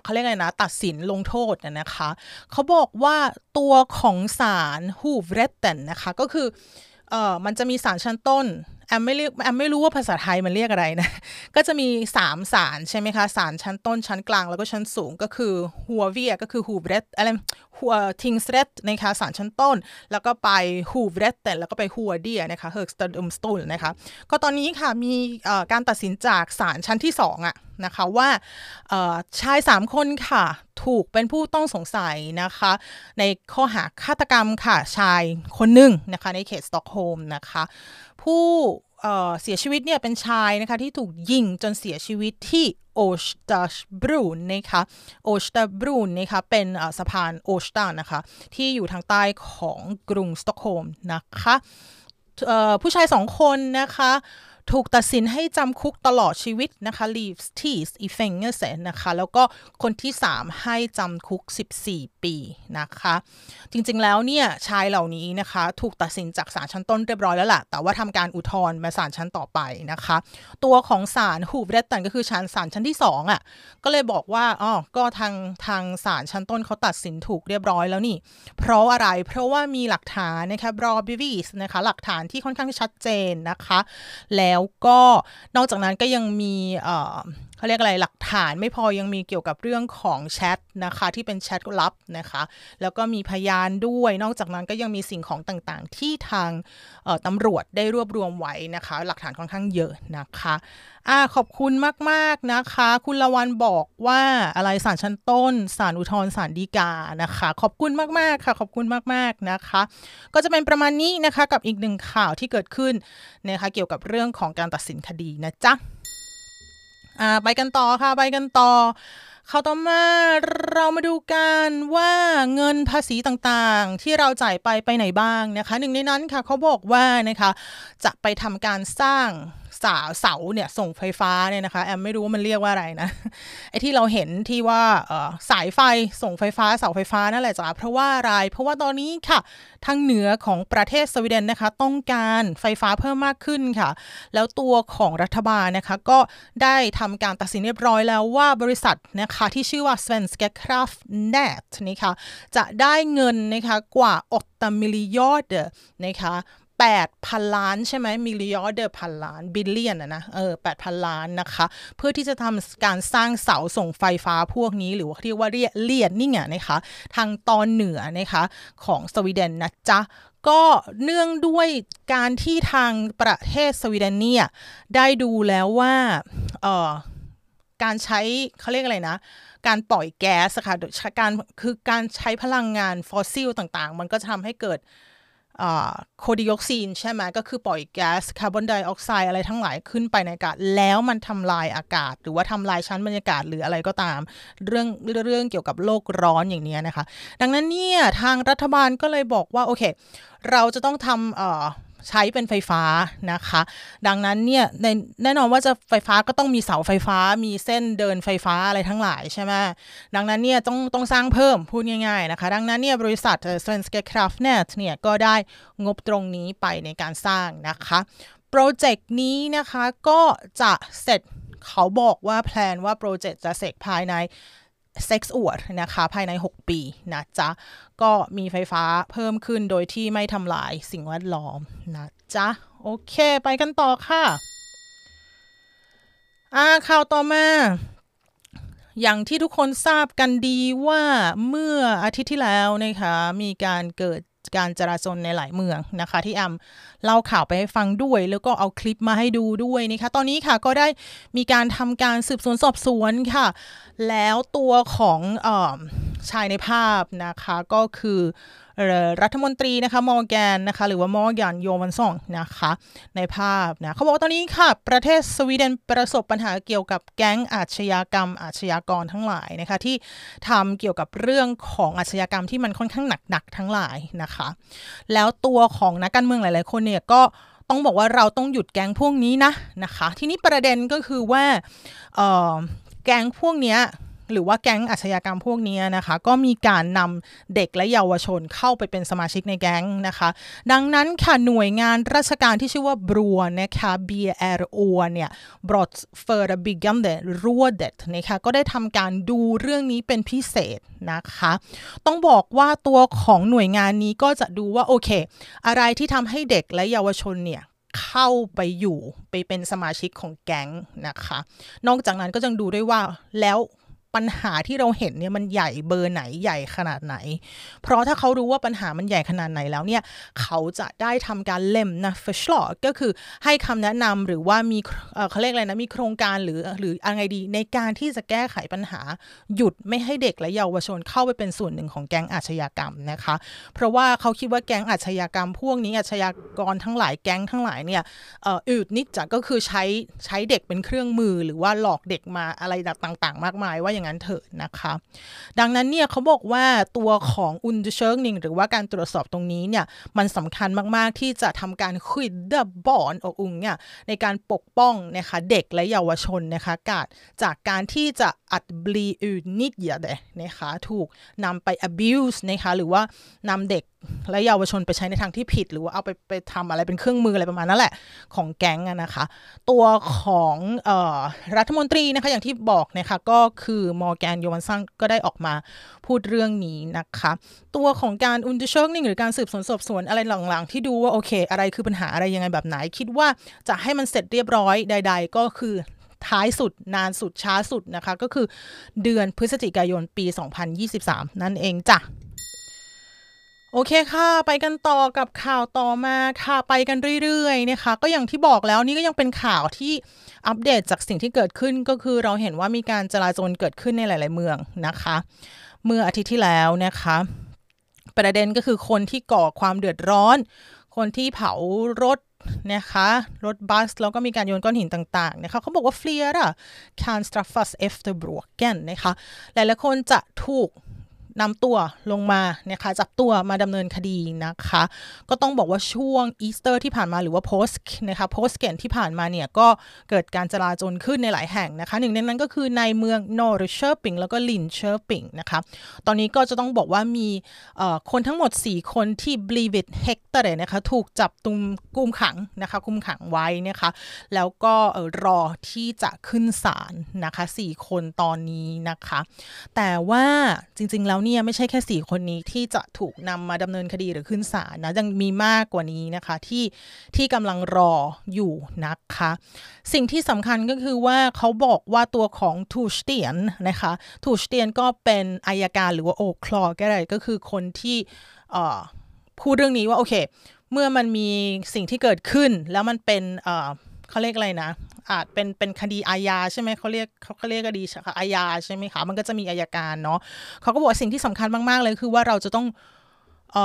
เขาเรียกไงนะ ตัดสินลงโทษนะคะเขาบอกว่าตัวของศาลฮูฟเรตเตนนะคะก็คือเอ่อมันจะมีศาลชั้นต้นแอมไม่เรียกแอมไม่รู้ว่าภาษาไทยมันเรียกอะไรนะ ก็จะมี3ศาลใช่ไหมคะศาลชั้นต้นชั้นกลางแล้วก็ชั้นสูงก็คือหัวเวียก็คือฮูเบรตอะไรหัวทิงเรตนะคะศาลชั้นต้น แล้วก็ไปฮูเบรตแต่แล้วก็ไปหัวเดียนะคะเฮิร์กสตัมสตูลนะคะก็ตอนนี้ค่ะมีการตัดสินจากศาลชั้นที่2อะ นะคะว่าชาย 3 คนค่ะ ถูกเป็นผู้ต้องสงสัยนะคะ ในข้อหาฆาตกรรมค่ะ ชายคนหนึ่งนะคะ ในเขตสตอกโฮล์มนะคะ ผู้เสียชีวิตเนี่ยเป็นชายนะคะที่ถูกยิงจนเสียชีวิตที่ Årstabron นะคะ Årstabron นะคะเป็นสะพาน Årsta นะคะที่อยู่ทางใต้ของกรุงสตอกโฮล์มนะคะผู้ชายสองคนนะคะ ถูกตัดสินให้จำคุกตลอดชีวิตนะคะ leaves teas i f e n g e s e นะคะ แล้วก็คนที่ 3 ให้จำคุก 14 ปีนะคะ จริงๆแล้วเนี่ยชายเหล่านี้นะคะ ถูกตัดสินจากศาลชั้นต้นเรียบร้อยแล้วล่ะ แต่ว่าทำการอุทธรณ์มาศาลชั้นต่อไปนะคะ ตัวของศาลฮูบเรตตันก็คือชั้นศาลชั้นที่ 2อะก็เลยบอกว่าอ๋อก็ทางทางศาลชั้นต้นเขาตัดสินถูกเรียบร้อยแล้วนี่ เพราะอะไรเพราะว่ามีหลักฐานนะคะ raw evidence นะคะหลักฐานที่ค่อนข้างชัดเจนนะคะ แล้แล้วก็นอกจากนั้นก็ยังมี เขาเรียกอะไรหลักฐานไม่พอยังมีเกี่ยวกับเรื่องของแชทนะคะที่เป็นแชทลับนะคะ แล้วก็มีพยานด้วย นอกจากนั้นก็ยังมีสิ่งของต่างๆ ที่ทางตำรวจได้รวบรวมไว้นะคะ หลักฐานค่อนข้างเยอะนะคะอ่าขอบคุณมากๆนะคะ คุณละวันบอกว่าอะไรศาลชั้นต้นศาลอุทธรณ์ศาลฎีกานะคะ ขอบคุณมากๆค่ะขอบคุณมากๆนะคะ ก็จะเป็นประมาณนี้นะคะกับอีกหนึ่งข่าวที่เกิดขึ้นนะคะเกี่ยวกับเรื่องของการตัดสินคดีนะจ๊ะ อ่าไปกันต่อค่ะไปกันต่อข่าวต่อมาเรามาดูกันว่าเงินภาษีต่างๆ ที่เราจ่ายไปไปไหนบ้างนะคะ หนึ่งในนั้นค่ะเขาบอกว่านะคะจะไปทำการสร้าง สาเสาเนี่ยส่งไฟฟ้าเนี่ยนะคะแอมไม่รู้ว่ามันเรียกว่าอะไรนะไอ้ที่เราเห็นที่ว่าสายไฟส่งไฟฟ้าเสาไฟฟ้านั่นแหละจ้ะเพราะว่าอะไร เพราะว่าตอนนี้ค่ะทางเหนือของประเทศสวีเดนนะคะ ต้องการไฟฟ้าเพิ่มมากขึ้นค่ะ แล้วตัวของรัฐบาลนะคะ ก็ได้ทำการตัดสินเรียบร้อยแล้วว่าบริษัทนะคะที่ชื่อว่า Svenska kraftnät นะคะจะได้เงินนะคะกว่า8 miljarder นะคะ 8,000ล้านใช่ไหม miljarder พันล้าน billion อะนะเออ8,000ล้านนะคะ เพื่อที่จะทำการสร้างเสาส่งไฟฟ้าพวกนี้ หรือว่าเรียกว่าเรียเลียนนี่ไงนะคะทางตอนเหนือนะคะของสวีเดนนะจ๊ะก็เนื่องด้วยการที่ทางประเทศสวีเดนเนี่ยได้ดูแล้วว่าเอ่อการใช้เขาเรียกอะไรนะการปล่อยแก๊สค่ะการคือการใช้พลังงานฟอสซิลต่างๆ มันก็จะทำให้เกิด koldioxiden ใช่ไหมก็คือปล่อยแก๊สคาร์บอนไดออกไซด์อะไรทั้งหลายขึ้นไปในอากาศ แล้วมันทำลายอากาศ หรือว่าทำลายชั้นบรรยากาศหรืออะไรก็ตาม เรื่องเรื่องเกี่ยวกับโลกร้อนอย่างนี้นะคะ ดังนั้นเนี่ยทางรัฐบาลก็เลยบอกว่า โอเค เราจะต้องทำ ใช้เป็นไฟฟ้านะคะ ดังนั้นเนี่ยแน่นอนว่าจะไฟฟ้าก็ต้องมีเสาไฟฟ้า มีเส้นเดินไฟฟ้าอะไรทั้งหลายใช่ไหมดังนั้นเนี่ยต้องต้องสร้างเพิ่มพูดง่ายๆนะคะ ดังนั้นเนี่ยบริษัท Svenska kraftnät เนี่ยก็ได้งบตรงนี้ไปในการสร้างนะคะโปรเจกต์นี้นะคะก็จะเสร็จเขาบอกว่าแพลนว่าโปรเจกต์จะเสร็จภายใน เซ็กซ์อวดนะคะภายใน 6 ปีนะจ๊ะ ก็มีไฟฟ้าเพิ่มขึ้นโดยที่ไม่ทำลายสิ่งแวดล้อมนะจ๊ะ โอเคไปกันต่อค่ะอ่าข่าวต่อมาอย่างที่ทุกคนทราบกันดีว่าเมื่ออาทิตย์ที่แล้วนะคะมีการเกิด การจราจรในหลายเมืองนะคะ ที่อำเล่าข่าวไปให้ฟังด้วย แล้วก็เอาคลิปมาให้ดูด้วยนะคะ ตอนนี้ค่ะก็ได้มีการทำการสืบสวนสอบสวนค่ะ แล้วตัวของอ ชายในภาพนะคะก็คือรัฐมนตรีนะคะมอร์แกนนะคะหรือว่ามอร์แกนโยมันซองนะคะในภาพนะเขาบอกว่าตอนนี้ค่ะ ประเทศสวีเดนประสบปัญหาเกี่ยวกับแก๊งอาชญากรรม อาชญากรทั้งหลายนะคะที่ทำเกี่ยวกับเรื่องของอาชญากรรมที่มันค่อนข้างหนักๆทั้งหลายนะคะ แล้วตัวของนักการเมืองหลาย ๆ คนเนี่ยก็ต้องบอกว่าเราต้องหยุดแก๊งพวกนี้นะนะคะ ทีนี้ประเด็นก็คือว่าแก๊งพวกนี้ หรือว่าแก๊งอาชญากรรมพวกนี้นะคะ ก็มีการนำเด็กและเยาวชนเข้าไปเป็นสมาชิกในแก๊งนะคะ ดังนั้นค่ะหน่วยงานราชการที่ชื่อว่าบรัวนะคะ BRO เนี่ย b r o t f ö r e b y g g a n d e rådet นะคะก็ได้ทำการดูเรื่องนี้เป็นพิเศษนะคะ ต้องบอกว่าตัวของหน่วยงานนี้ก็จะดูว่า โอเค อะไรที่ทำให้เด็กและเยาวชนเนี่ยเข้าไปอยู่ไปเป็นสมาชิกของแก๊งนะคะ นอกจากนั้นก็จะดูด้วยว่าแล้ว ปัญหาที่เราเห็นเนี่ยมันใหญ่เบอร์ไหนใหญ่ขนาดไหน เพราะถ้าเขารู้ว่าปัญหามันใหญ่ขนาดไหนแล้วเนี่ยเขาจะได้ทำการเล่มนะฟชลอก็คือให้คำแนะนำหรือว่ามีเขาเรียกอะไรนะมีโครงการหรือหรืออะไรดี ในการที่จะแก้ไขปัญหา หยุดไม่ให้เด็กและเยาวชนเข้าไปเป็นส่วนหนึ่งของแก๊งอาชญากรรมนะคะ เพราะว่าเขาคิดว่าแก๊งอาชญากรรม พวกนี้อาชญากรทั้งหลายแก๊งทั้งหลายเนี่ยอืดนิดจะก็คือใช้ใช้เด็กเป็นเครื่องมือหรือว่าหลอกเด็กมาอะไรต่างๆ มากมายว่าอย่างนั้นเถอะนะคะ ดังนั้นเนี่ยเขาบอกว่าตัวของอุนเชิงนิงหรือว่าการตรวจสอบตรงนี้เนี่ยมันสำคัญมาก ๆ ที่จะทำการคุยเดบอนออุงเนี่ยในการปกป้องนะคะเด็กและเยาวชนนะคะกาดจากการที่จะอัดบลีอูนิดยเดนะคะถูกนำไป abuse นะคะหรือว่านำเด็ก และเยาวชนไปใช้ในทางที่ผิด หรือว่าเอาไปไปทำอะไรเป็นเครื่องมืออะไรประมาณนั้นแหละ ของแก๊งนะคะ ตัวของออรัฐมนตรีนะคะอย่างที่บอกนะคะก็คือมอร์แกนโยวันซังก็ได้ออกมาพูดเรื่องนี้นะคะ ตัวของการอุนดิชงนิ่งหรือการสืบสวนสอบสวนอะไรหลังๆ ที่ดูว่าโอเค อะไรคือปัญหาอะไรยังไงแบบไหน คิดว่าจะให้มันเสร็จเรียบร้อยใด ๆ ก็คือท้ายสุดนานสุดช้าสุดนะคะ ก็คือเดือนพฤศจิกายนปี 2023 นั่นเองจ้ะ โอเคค่ะ ไปกันต่อกับข่าวต่อมาค่ะ ไปกันเรื่อยๆนะคะ ก็อย่างที่บอกแล้วนี่ก็ยังเป็นข่าวที่อัปเดตจากสิ่งที่เกิดขึ้นก็คือเราเห็นว่ามีการจลาจลเกิดขึ้นในหลาย ๆ เมืองนะคะ เมื่ออาทิตย์ที่แล้วนะคะ ประเด็นก็คือคนที่ก่อความเดือดร้อน คนที่เผารถนะคะรถบัสแล้วก็มีการโยนก้อนหินต่างๆนะคะเขาบอกว่า flera kan straffas efter bråken นะคะหลายๆคนจะถูก นำตัวลงมานะคะจับตัวมาดำเนินคดีนะคะ ก็ต้องบอกว่าช่วงอีสเตอร์ที่ผ่านมาหรือว่าโพสนะคะโพสเกนที่ผ่านมาเนี่ยก็เกิดการจลาจลขึ้นในหลายแห่งนะคะ หนึ่งในนั้นก็คือในเมืองนอร์เชอร์ปิงแล้วก็ลินเชอร์ปิงนะคะ ตอนนี้ก็จะต้องบอกว่ามีคนทั้งหมด 4 คนที่ blivit häktade นะคะถูกจับกุมคุมขังนะคะคุมขังไว้นะคะ แล้วก็รอที่จะขึ้นศาลนะคะ 4 คนตอนนี้นะคะ แต่ว่าจริงๆแล้วเนี่ยไม่ใช่แค่ 4 คนนี้ที่จะถูกนำมาดำเนินคดีหรือขึ้นศาลนะยังมีมากกว่านี้นะคะที่ที่กำลังรออยู่นะคะ สิ่งที่สำคัญก็คือว่าเขาบอกว่าตัวของทูชเตียนนะคะทูชเตียนก็เป็นอายการหรือว่าโอคลอก็ได้ก็คือคนที่พูดเรื่องนี้ว่าโอเค เมื่อมันมีสิ่งที่เกิดขึ้นแล้วมันเป็น เขาเรียกอะไรนะอาจเป็นเป็นคดีอาญาใช่ไหมเขาเรียกเขาเขาเรียกคดีอาญาใช่ไหมคะมันก็จะมีอายการเนาะเขาก็บอกสิ่งที่สำคัญมากๆเลยคือว่าเราจะต้องอ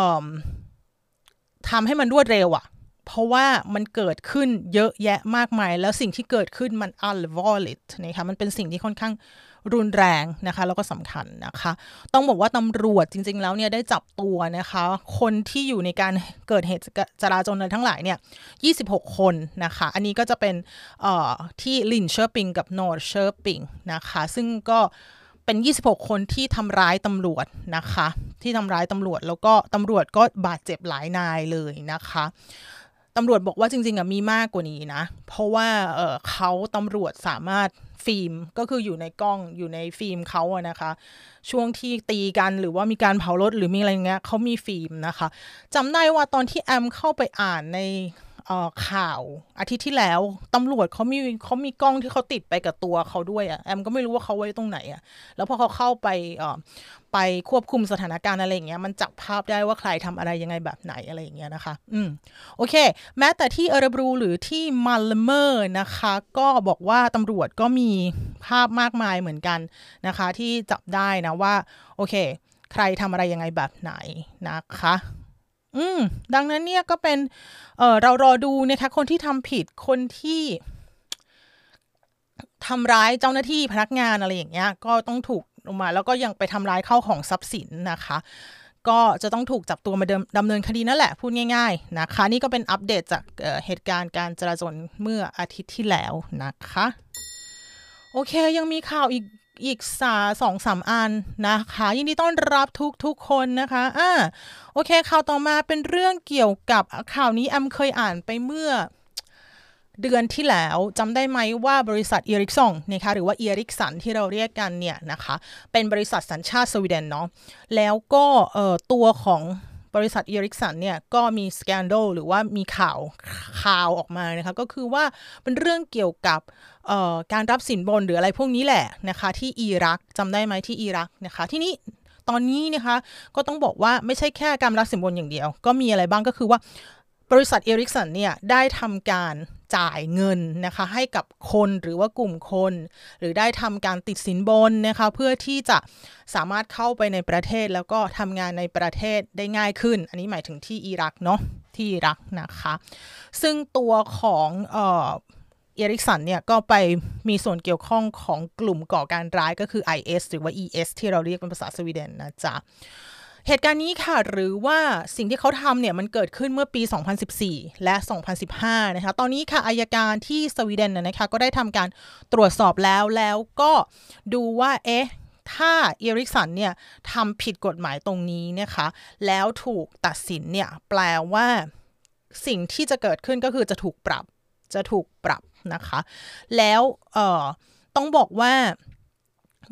ทำให้มันรวดเร็วอะเพราะว่ามันเกิดขึ้นเยอะแยะมากมาย แล้วสิ่งที่เกิดขึ้นมัน allvarligt นะคะมันเป็นสิ่งที่ค่อนข้าง รุนแรงนะคะ แล้วก็สำคัญนะคะ ต้องบอกว่าตำรวจจริง ๆ แล้วเนี่ยได้จับตัวนะคะ คนที่อยู่ในการเกิดเหตุจลาจลทั้งหลายเนี่ย 26 คนนะคะ อันนี้ก็จะเป็นที่ลินเชอร์ปิงกับนอร์เชอร์ปิงนะคะ ซึ่งก็เป็น 26 คนที่ทำร้ายตำรวจนะคะ ที่ทำร้ายตำรวจแล้วก็ตำรวจก็บาดเจ็บหลายนายเลยนะคะ ตำรวจบอกว่าจริงๆอะมีมากกว่านี้นะ เพราะว่าเเขาตำรวจสามารถฟิล์มก็คืออยู่ในกล้องอยู่ในฟิล์มเขาอะนะคะ ช่วงที่ตีกันหรือว่ามีการเผารถหรือมีอะไรเงี้ยเขามีฟิล์มนะคะจำได้ว่าตอนที่แอมเข้าไปอ่านใน ข่าวอาทิตย์ที่แล้วตำรวจเขามีเขามีกล้องที่เขาติดไปกับตัวเขาด้วยอะแอมก็ไม่รู้ว่าเขาไว้ตรงไหนอะแล้วพอเขาเข้าไปไปควบคุมสถานการณ์อะไรอย่างเงี้ยมันจับภาพได้ว่าใครทำอะไรยังไงแบบไหนอะไรอย่างเงี้ยนะคะ อืมโอเค แม้แต่ที่เอรบรูหรือที่มัลเมอร์นะคะ ก็บอกว่าตำรวจก็มีภาพมากมายเหมือนกันนะคะ ที่จับได้นะว่า โอเค ใครทำอะไรยังไงแบบไหนนะคะ อืมดังนั้นเนี่ยก็เป็นเออเรารอดูนะคะคนที่ทำผิดคนที่ทำร้ายเจ้าหน้าที่พนักงานอะไรอย่างเงี้ย ก็ต้องถูกลงมา แล้วก็ยังไปทำร้ายเข้าของทรัพย์สินนะคะ ก็จะต้องถูกจับตัวมาดำเนินคดีนั่นแหละ พูดง่าย ๆนะคะ นี่ก็เป็นอัปเดตจากเเหตุการณ์การจราจรเมื่ออาทิตย์ที่แล้วนะคะ โอเคยังมีข่าวอีก อีกสาสองสามอันนะคะ ยินดีต้อนรับทุกทุกคนนะคะอ่าโอเคข่าวต่อมาเป็นเรื่องเกี่ยวกับข่าวนี้แอมเคยอ่านไปเมื่อเดือนที่แล้วจำได้ไหมว่าบริษัทเอริกซองนะคะหรือว่าเอริกสันที่เราเรียกกันเนี่ยนะคะ เป็นบริษัทสัญชาติสวีเดนเนาะแล้วก็เอ่อตัวของ บริษัทเอริกสันเนี่ยก็มีสแกนโดลหรือว่ามีข่าวข่าวออกมานะคะก็คือว่าเป็นเรื่องเกี่ยวกับการรับสินบนหรืออะไรพวกนี้แหละนะคะที่อิรักจำได้ไหมที่อิรักนะคะที่นี้ตอนนี้นะคะก็ต้องบอกว่าไม่ใช่แค่การรับสินบนอย่างเดียว ก็มีอะไรบ้างก็คือว่าบริษัทเอริกสันเนี่ยได้ทำการ จ่ายเงินนะคะให้กับคนหรือว่ากลุ่มคน หรือได้ทำการติดสินบนนะคะเพื่อที่จะสามารถเข้าไปในประเทศแล้วก็ทำงานในประเทศได้ง่ายขึ้น อันนี้หมายถึงที่อิรักเนาะที่อิรักนะคะ ซึ่งตัวของเอ่อเอริกสันเนี่ยก็ไปมีส่วนเกี่ยวข้องของกลุ่มก่อการร้ายก็คือ IS หรือว่า ES ที่เราเรียกเป็นภาษาสวีเดนนะจ๊ะ เหตุการณ์นี้ค่ะหรือว่าสิ่งที่เขาทำเนี่ยมันเกิดขึ้นเมื่อปี 2014 และ 2015 นะคะตอนนี้ค่ะอายการที่สวีเดนนะคะก็ได้ทำการตรวจสอบแล้วแล้วก็ดูว่าเอ๊ะถ้าเอริกสันเนี่ยทำผิดกฎหมายตรงนี้นะคะ แล้วถูกตัดสินเนี่ยแปลว่าสิ่งที่จะเกิดขึ้นก็คือจะถูกปรับจะถูกปรับนะคะ แล้วเอ่อต้องบอกว่า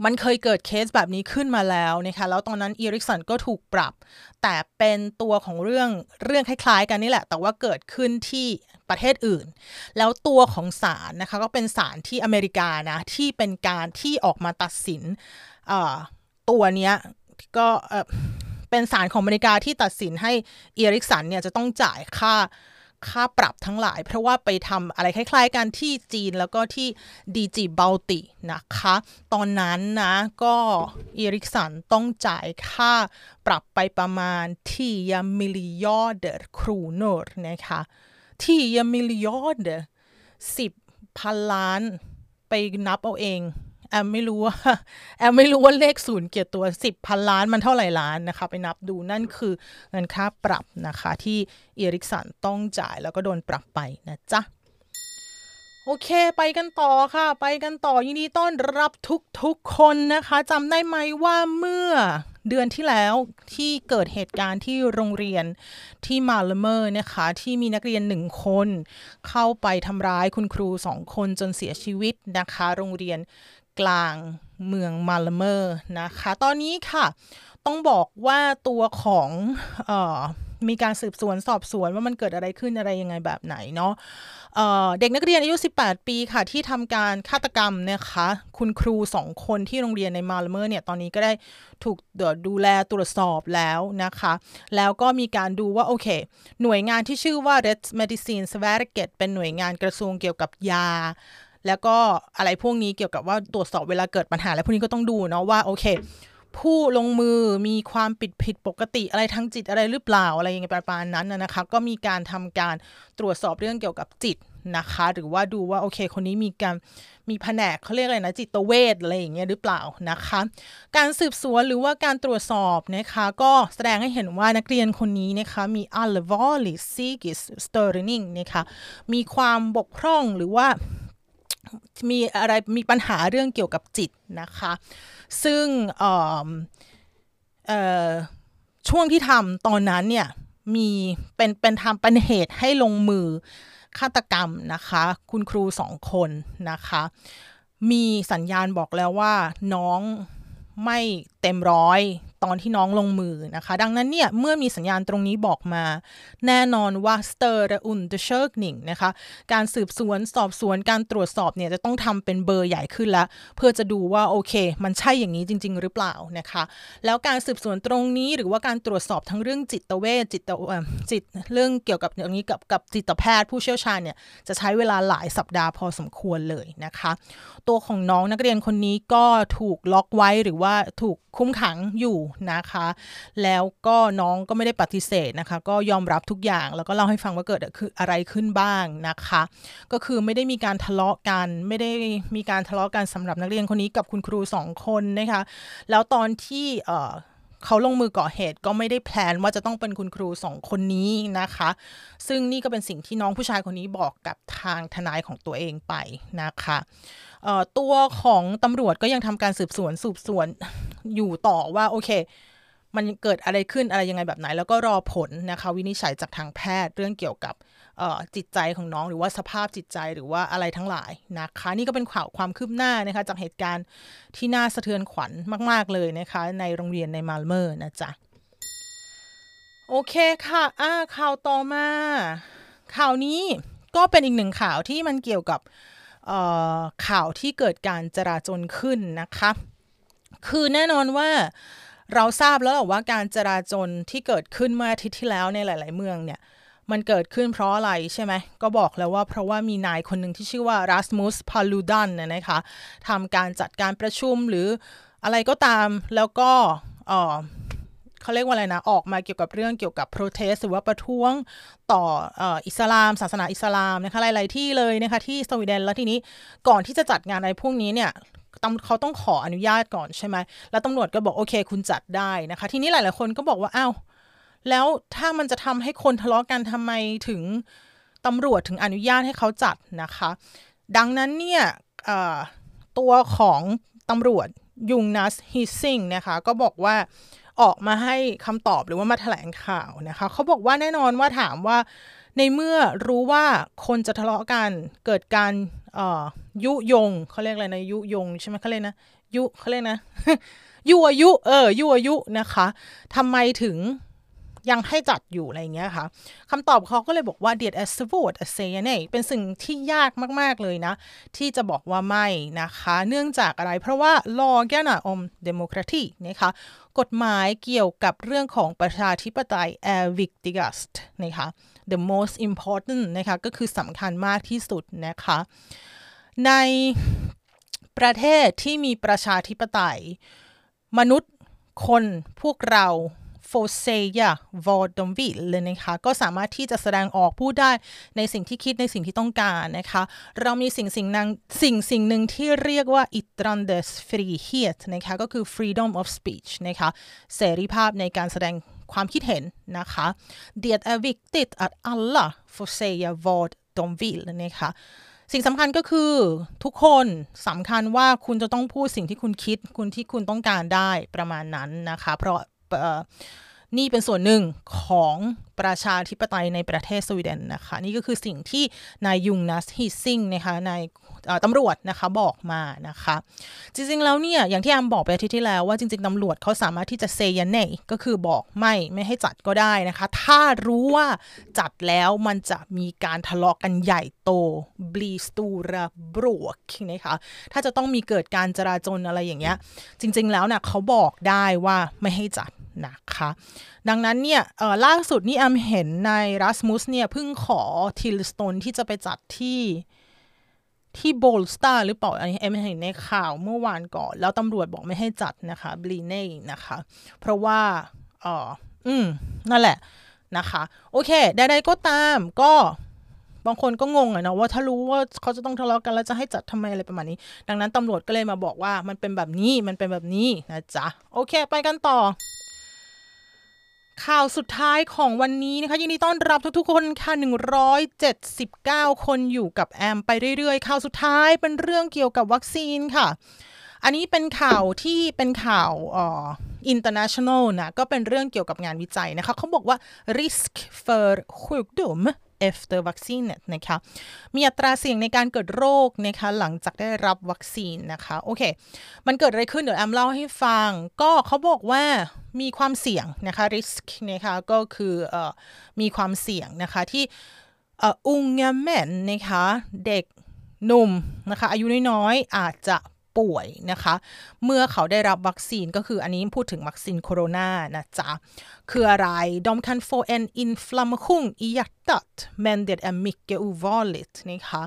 มันเคยเกิดเคสแบบนี้ขึ้นมาแล้วนะคะแล้วตอนนั้นอีริกสันก็ถูกปรับ แต่เป็นตัวของเรื่องเรื่องคล้ายๆ กันนี่แหละ แต่ว่าเกิดขึ้นที่ประเทศอื่น แล้วตัวของศาลนะคะก็เป็นศาลที่อเมริกานะที่เป็นการที่ออกมาตัดสินตัวเนี้ยก็เป็นศาลของอเมริกาที่ตัดสินให้ Ericsson เนี่ยจะต้องจ่ายค่า ค่าปรับทั้งหลาย เพราะว่าไปทำอะไรคล้ายๆกันที่จีนแล้วก็ที่ Djibouti นะคะ ตอนนั้นนะก็ Ericsson ต้องจ่ายค่าปรับไปประมาณ tio miljarder kronor นะคะ10 miljarder 10พันล้านไปนับเอาเอง แอมไม่รู้ว่าแอมไม่รู้ว่าเลขศูนย์เกี่ยวตัว10พันล้านมันเท่าไหร่ล้านนะคะ ไปนับดูนั่นคือเงินค่าปรับนะคะ ที่เอริกสันต้องจ่ายแล้วก็โดนปรับไปนะจ๊ะโอเค ไปกันต่อค่ะ ไปกันต่อยินดีต้อนรับทุกๆคนนะคะจำได้ไหมว่าเมื่อเดือนที่แล้วที่เกิดเหตุการณ์ที่โรงเรียนที่มาลเมอร์นะคะที่มีนักเรียนหนึ่งคน เข้าไปทำร้ายคุณครูสองคนจนเสียชีวิตนะคะ โรงเรียน กลางเมืองมาลเมอร์นะคะ ตอนนี้ค่ะต้องบอกว่าตัวของเออมีการสืบสวนสอบสวนว่ามันเกิดอะไรขึ้นอะไรยังไงแบบไหนเนาะเด็กนักเรียนอายุ 18 ปีค่ะ ที่ทำการฆาตกรรมนะคะ คุณครูสองคนที่โรงเรียนในมาลเมอร์เนี่ย ตอนนี้ก็ได้ถูกดูแลตรวจสอบแล้วนะคะ แล้วก็มีการดูว่า โอเค หน่วยงานที่ชื่อว่า Red Medicine s v e r g e t เป็นหน่วยงานกระทรวงเกี่ยวกับยา แล้วก็อะไรพวกนี้เกี่ยวกับว่าตรวจสอบเวลาเกิดปัญหาอะไรพวกนี้ก็ต้องดูเนาะว่าโอเค ผู้ลงมือมีความผิดผิดปกติอะไรทางจิตอะไรหรือเปล่าอะไรอย่างเงี้ยประมาณนั้นนะคะ ก็มีการทำการตรวจสอบเรื่องเกี่ยวกับจิตนะคะ หรือว่าดูว่าโอเค คนนี้มีการมีแผนกเขาเรียกอะไรนะจิตเวชอะไรอย่างเงี้ยหรือเปล่านะคะ การสืบสวนหรือว่าการตรวจสอบนะคะ ก็แสดงให้เห็นว่านักเรียนคนนี้นะคะ มี a l l v a r l y psychisk störning นะคะมีความบกพร่องหรือว่า มีอะไรมีปัญหาเรื่องเกี่ยวกับจิตนะคะ ซึ่งช่วงที่ทำตอนนั้นเนี่ยมีเป็นเป็นทำเป็นเหตุให้ลงมือฆาตกรรมนะคะ คุณครูสองคนนะคะ มีสัญญาณบอกแล้วว่าน้องไม่เต็มร้อย ตอนที่น้องลงมือนะคะ ดังนั้นเนี่ยเมื่อมีสัญญาณตรงนี้บอกมา แน่นอนว่า större undersökning นะคะการสืบสวนสอบสวนการตรวจสอบเนี่ยจะต้องทำเป็นเบอร์ใหญ่ขึ้นแล้วเพื่อจะดูว่าโอเค มันใช่อย่างนี้จริง ๆ หรือเปล่านะคะแล้วการสืบสวนตรงนี้หรือว่าการตรวจสอบทั้งเรื่องจิตเวชจิตจิตเรื่องเกี่ยวกับอย่างนี้กับกับจิตแพทย์ผู้เชี่ยวชาญเนี่ยจะใช้เวลาหลายสัปดาห์พอสมควรเลยนะคะ ตัวของน้องนักเรียนคนนี้ก็ถูกล็อกไว้หรือว่าถูกคุ้มขังอยู่นะคะ แล้วก็น้องก็ไม่ได้ปฏิเสธนะคะ ก็ยอมรับทุกอย่างแล้วก็เล่าให้ฟังว่าเกิดคืออะไรขึ้นบ้างนะคะ ก็คือไม่ได้มีการทะเลาะกัน ไม่ได้มีการทะเลาะกันสำหรับนักเรียนคนนี้กับคุณครูสองคนนะคะ แล้วตอนที่เเขาลงมือก่อเหตุก็ไม่ได้แพลนว่าจะต้องเป็นคุณครูสองคนนี้นะคะ ซึ่งนี่ก็เป็นสิ่งที่น้องผู้ชายคนนี้บอกกับทางทนายของตัวเองไปนะคะตัวของตำรวจก็ยังทำการสืบสวนสืบสวน อยู่ต่อว่าโอเค มันเกิดอะไรขึ้นอะไรยังไงแบบไหน แล้วก็รอผลนะคะวินิจฉัยจากทางแพทย์เรื่องเกี่ยวกับจิตใจของน้องหรือว่าสภาพจิตใจหรือว่าอะไรทั้งหลายนะคะ นี่ก็เป็นข่าวความคืบหน้านะคะจากเหตุการณ์ที่น่าสะเทือนขวัญมาก ๆ เลยนะคะ ในโรงเรียนในมาลเมอร์นะจ๊ะโอเคค่ะอ่าข่าวต่อมา ข่าวนี้ก็เป็นอีกหนึ่งข่าวที่มันเกี่ยวกับข่าวที่เกิดการจราจนขึ้นนะคะ คือแน่นอนว่าเราทราบแล้วว่าการจราจรที่เกิดขึ้นเมื่ออาทิตย์ที่แล้วในหลาย ๆ เมืองเนี่ย มันเกิดขึ้นเพราะอะไรใช่ไหม ก็บอกแล้วว่าเพราะว่ามีนายคนหนึ่งที่ชื่อว่ารัสมุสพาลูดันนะคะทำการจัดการประชุมหรืออะไรก็ตามแล้วก็เออเขาเรียกว่าอะไรนะ ออกมาเกี่ยวกับเรื่องเกี่ยวกับโปรเทสหรือว่าประท้วงต่ออิสลาม ศาสนาอิสลามนะคะหลาย ๆ ที่เลยนะคะที่สวีเดนแล้วทีนี้ก่อนที่จะจัดงานอะไรพวกนี้เนี่ย เขาต้องขออนุญาตก่อนใช่ไหมแล้วตำรวจก็บอกโอเค คุณจัดได้นะคะ ทีนี้หลาย ๆ คนก็บอกว่าอ้าวแล้วถ้ามันจะทำให้คนทะเลาะกันทำไมถึงตำรวจถึงอนุญาตให้เขาจัดนะคะ ดังนั้นเนี่ยตัวของตำรวจยุงนัสฮิซิงนะคะก็บอกว่าออกมาให้คำตอบหรือว่ามาแถลงข่าวนะคะเขาบอกว่าแน่นอนว่าถามว่าในเมื่อรู้ว่าคนจะทะเลาะกันเกิดการ ยุยงเขาเรียกอะไรนะยุยงใช่ไหมเขาเรียกนะยุเขาเรียกนะยุอายุเออยุอายุนะคะทำไมถึงยังให้จัดอยู่อะไรเงี้ยค่ะคำตอบเขาก็เลยบอกว่า d ด e t s v o t a s a y นเป็นสิ่งที่ยากมาก ๆ เลยนะ ที่จะบอกว่าไม่นะคะ เนื่องจากอะไรเพราะว่า law แกนาอม democracy นะคะกฎหมายเกี่ยวกับเรื่องของประชาธิปไตย är viktigast นะคะ the most important นะคะก็คือสำคัญมากที่สุดนะคะ ในประเทศที่มีประชาธิปไตย มนุษย์คนพวกเรา får säga vad de vill เลยนะคะ ก็สามารถที่จะแสดงออกพูดได้ในสิ่งที่คิดในสิ่งที่ต้องการนะคะ เรามีสิ่งสิ่งนั้นสิ่งสิ่งหนึ่งที่เรียกว่า yttrandesfrihet นะคะ ก็คือ freedom of speech นะคะ เสรีภาพในการแสดง ความคิดเห็นนะคะ Det är viktigt att alla får säga vad de vill นะคะสิ่งสำคัญก็คือทุกคนสำคัญว่าคุณจะต้องพูดสิ่งที่คุณคิด คุณที่คุณต้องการได้ประมาณนั้นนะคะ เพราะนี่เป็นส่วนหนึ่งของประชาธิปไตยในประเทศสวีเดนนะคะ นี่ก็คือสิ่งที่นายยุงนัสฮิซิงนะคะนาย ตำรวจนะคะบอกมานะคะ จริงๆแล้วเนี่ยอย่างที่อามบอกไปอาทิตย์ที่แล้วว่าจริงๆตำรวจเขาสามารถที่จะเซยันเน่ก็คือบอกไม่ไม่ให้จัดก็ได้นะคะ ถ้ารู้ว่าจัดแล้วมันจะมีการทะเลาะกันใหญ่โตblir stora bråk นะคะถ้าจะต้องมีเกิดการจลาจลอะไรอย่างเงี้ยจริง ๆแล้วนะ่ะเขาบอกได้ว่าไม่ให้จัดนะคะดังนั้นเนี่ยล่าสุดนี่แอมเห็นนายรัสมุสเนี่ยเพิ่งขอ tillstånd ที่จะไปจัดที่ ที่โบลสตาร์หรือเปล่าอันนี้แอมเห็นในข่าวเมื่อวานก่อน แล้วตำรวจบอกไม่ให้จัดนะคะ blir nej นะคะ เพราะว่าเอออืม นั่นแหละนะคะ โอเค ใดๆก็ตามก็บางคนก็งงอะนะว่าถ้ารู้ว่าเขาจะต้องทะเลาะกันแล้วจะให้จัดทำไมอะไรประมาณนี้ ดังนั้นตำรวจก็เลยมาบอกว่ามันเป็นแบบนี้มันเป็นแบบนี้นะจ๊ะ โอเค ไปกันต่อ ข่าวสุดท้ายของวันนี้นะคะยินดีต้อนรับทุกๆคนค่ะ 179 คนอยู่กับแอมไปเรื่อยๆ ข่าวสุดท้ายเป็นเรื่องเกี่ยวกับวัคซีนค่ะ อันนี้เป็นข่าวที่เป็นข่าวอ่อ international นะ ก็เป็นเรื่องเกี่ยวกับงานวิจัยนะคะเขาบอกว่า risk for sjukdom efter vaccine นะคะมีอัตราเสี่ยงในการเกิดโรคนะคะหลังจากได้รับวัคซีนนะคะโอเค มันเกิดอะไรขึ้นเดี๋ยวแอมเล่าให้ฟัง ก็เขาบอกว่ามีความเสี่ยงนะคะ risk นะคะก็คืออมีความเสี่ยงนะคะที่อุงแมนนะคะเด็กหนุ่มนะคะอายุน้อยๆอาจจะ ป่วยนะคะ เมื่อเขาได้รับวัคซีนก็คืออันนี้พูดถึงวัคซีนโคโรนานะจ๊ะ คืออะไร de kan få en inflammation i hjärtat men det är mycket ovanligt นะคะ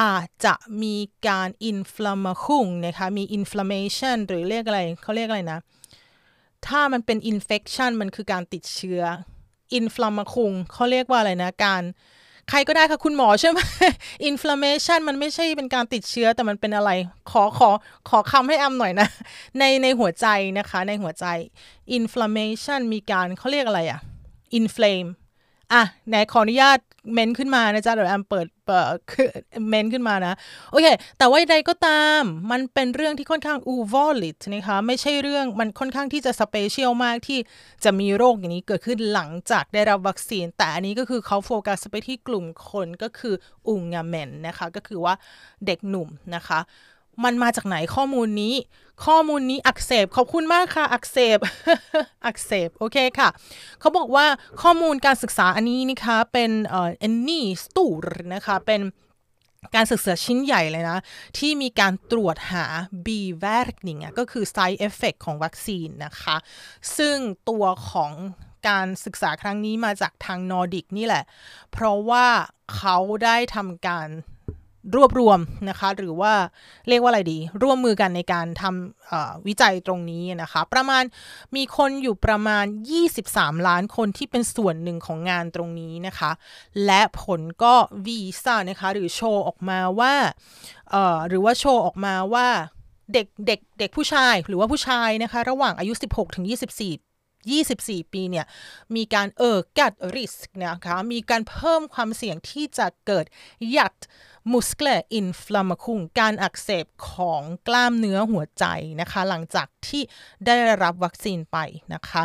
อาจจะมีการ inflammation นะคะมี inflammation หรือเรียกอะไรเขาเรียกอะไรนะ ถ้ามันเป็น infection มันคือการติดเชื้อ inflammation เขาเรียกว่าอะไรนะการ ใครก็ได้ค่ะคุณหมอใช่ไหมinflammation มันไม่ใช่เป็นการติดเชื้อแต่มันเป็นอะไร ขอขอขอคำให้แอมหน่อยนะ ในในหัวใจนะคะ ในหัวใจ inflammation มีการเขาเรียกอะไรอะ inflame อะไหนขออนุญาตเมนขึ้นมานะจ๊ะเดี๋ยวแอมเปิดเปิดเมนขึ้นมานะ โอเค แต่ว่าใดก็ตามมันเป็นเรื่องที่ค่อนข้าง ovanligt นะคะไม่ใช่เรื่องมันค่อนข้างที่จะ special มากที่จะมีโรคอย่างนี้เกิดขึ้นหลังจากได้รับวัคซีน แต่อันนี้ก็คือเขาโฟกัสไปที่กลุ่มคนก็คืออุงงาเมนนะคะ ก็คือว่าเด็กหนุ่มนะคะ มันมาจากไหนข้อมูลนี้ ข้อมูลนี้อักเสบขอบคุณมากค่ะ อักเสบอักเสบโอเคค่ะ เขาบอกว่าข้อมูลการศึกษาอันนี้นะคะเป็นเอ่อเอนนี่สตูร์นะคะเป็นการศึกษาชิ้นใหญ่เลยนะ ที่มีการตรวจหา b v a r k i n g ก็คือ side effect ของวัคซีนนะคะ ซึ่งตัวของการศึกษาครั้งนี้มาจากทางนอร์ดิกนี่แหละ เพราะว่าเขาได้ทำการ รวบรวมนะคะ หรือว่าเรียกว่าอะไรดี ร่วมมือกันในการทำวิจัยตรงนี้นะคะ ประมาณมีคนอยู่ประมาณ 23 ล้านคนที่เป็นส่วนหนึ่งของงานตรงนี้นะคะ และผลก็วีซ่านะคะหรือโชว์ออกมาว่าหรือว่าโชว์ออกมาว่าเด็กเด็กเด็กผู้ชายหรือว่าผู้ชายนะคะ ระหว่างอายุ 16ถึง24 24 ปีเนี่ยมีการ ökad risk นะคะมีการเพิ่มความเสี่ยงที่จะเกิด hjärtmuskelinflammation การอักเสบของกล้ามเนื้อหัวใจนะคะหลังจากที่ได้รับวัคซีนไปนะคะ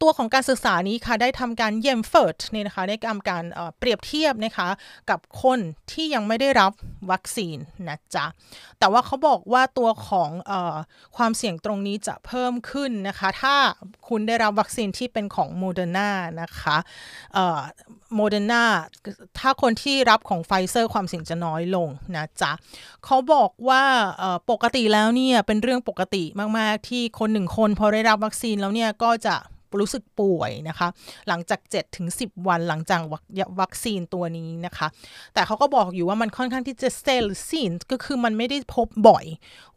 ตัวของการศึกษานี้ค่ะได้ทำการ jämfört เนี่ยนะคะในการการเปรียบเทียบนะคะกับคนที่ยังไม่ได้รับวัคซีนนะจ๊ะแต่ว่าเขาบอกว่าตัวของอความเสี่ยงตรงนี้จะเพิ่มขึ้นนะคะถ้าคุณได้รับวัคซีนที่เป็นของโมเดอร์นานะคะโมเดอร์นาถ้าคนที่รับของไฟเซอร์ความเสี่ยงจะน้อยลงนะจ๊ะเขาบอกว่าปกติแล้วเนี่ยเป็นเรื่องปกติมาก ๆ ที่คนหนึ่งคนพอได้รับวัคซีนแล้วเนี่ยก็จะ รู้สึกป่วยนะคะ หลังจาก7ถึง10 วันหลังจากวัคซีนตัวนี้นะคะ แต่เขาก็บอกอยู่ว่ามันค่อนข้างที่จะ sällsynt ก็คือมันไม่ได้พบบ่อย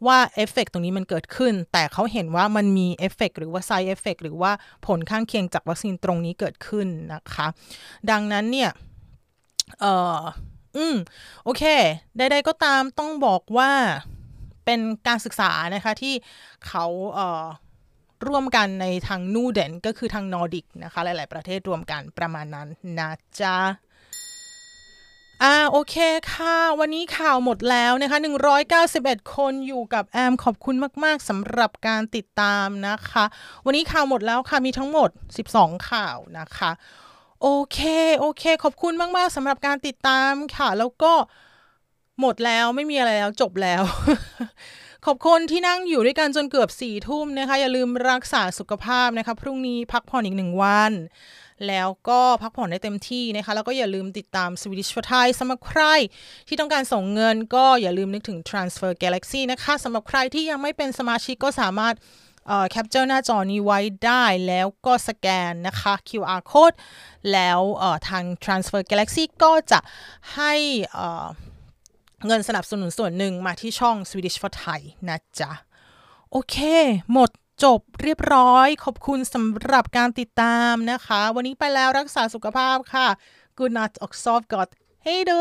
ว่าเอฟเฟกตรงนี้มันเกิดขึ้น แต่เขาเห็นว่ามันมีเอฟเฟกหรือว่า side effect หรือว่าผลข้างเคียงจากวัคซีนตรงนี้เกิดขึ้นนะคะ ดังนั้นเนี่ยเอ่ออืมโอเคใดๆก็ตามต้องบอกว่าเป็นการศึกษานะคะที่เขาเอ่อ ร่วมกันในทางนูเดนก็คือทางนอร์ดิกนะคะ หลาย ๆ ประเทศรวมกันประมาณนั้นนะจ๊ะอ่าโอเคค่ะ วันนี้ข่าวหมดแล้วนะคะ 191 คนอยู่กับแอมขอบคุณมาก ๆสำหรับการติดตามนะคะ วันนี้ข่าวหมดแล้วค่ะมีทั้งหมด 12 ข่าวนะคะ โอเค โอเค ขอบคุณมาก ๆสำหรับการติดตามค่ะ แล้วก็หมดแล้วไม่มีอะไรแล้วจบแล้ว ขอบคุณที่นั่งอยู่ด้วยกันจนเกือบสี่ทุ่มนะคะ อย่าลืมรักษาสุขภาพนะคะ พรุ่งนี้พักผ่อนอีกหนึ่งวัน แล้วก็พักผ่อนได้เต็มที่นะคะ แล้วก็อย่าลืมติดตาม Swedish for Thai สำหรับใคร ที่ต้องการส่งเงินก็อย่าลืมนึกถึง Transfer Galaxy นะคะสำหรับใครที่ยังไม่เป็นสมาชิกก็สามารถ capture หน้าจอนี้ไว้ได้แล้วก็สแกนนะคะ QR code แล้วทาง Transfer Galaxy ก็จะให้ เงินสนับสนุนส่วนหนึ่งมาที่ช่อง Swedish for Thai นะจ๊ะ โอเค หมดจบเรียบร้อย ขอบคุณสำหรับการติดตามนะคะ วันนี้ไปแล้วรักษาสุขภาพค่ะ Good night och sov gott Hej då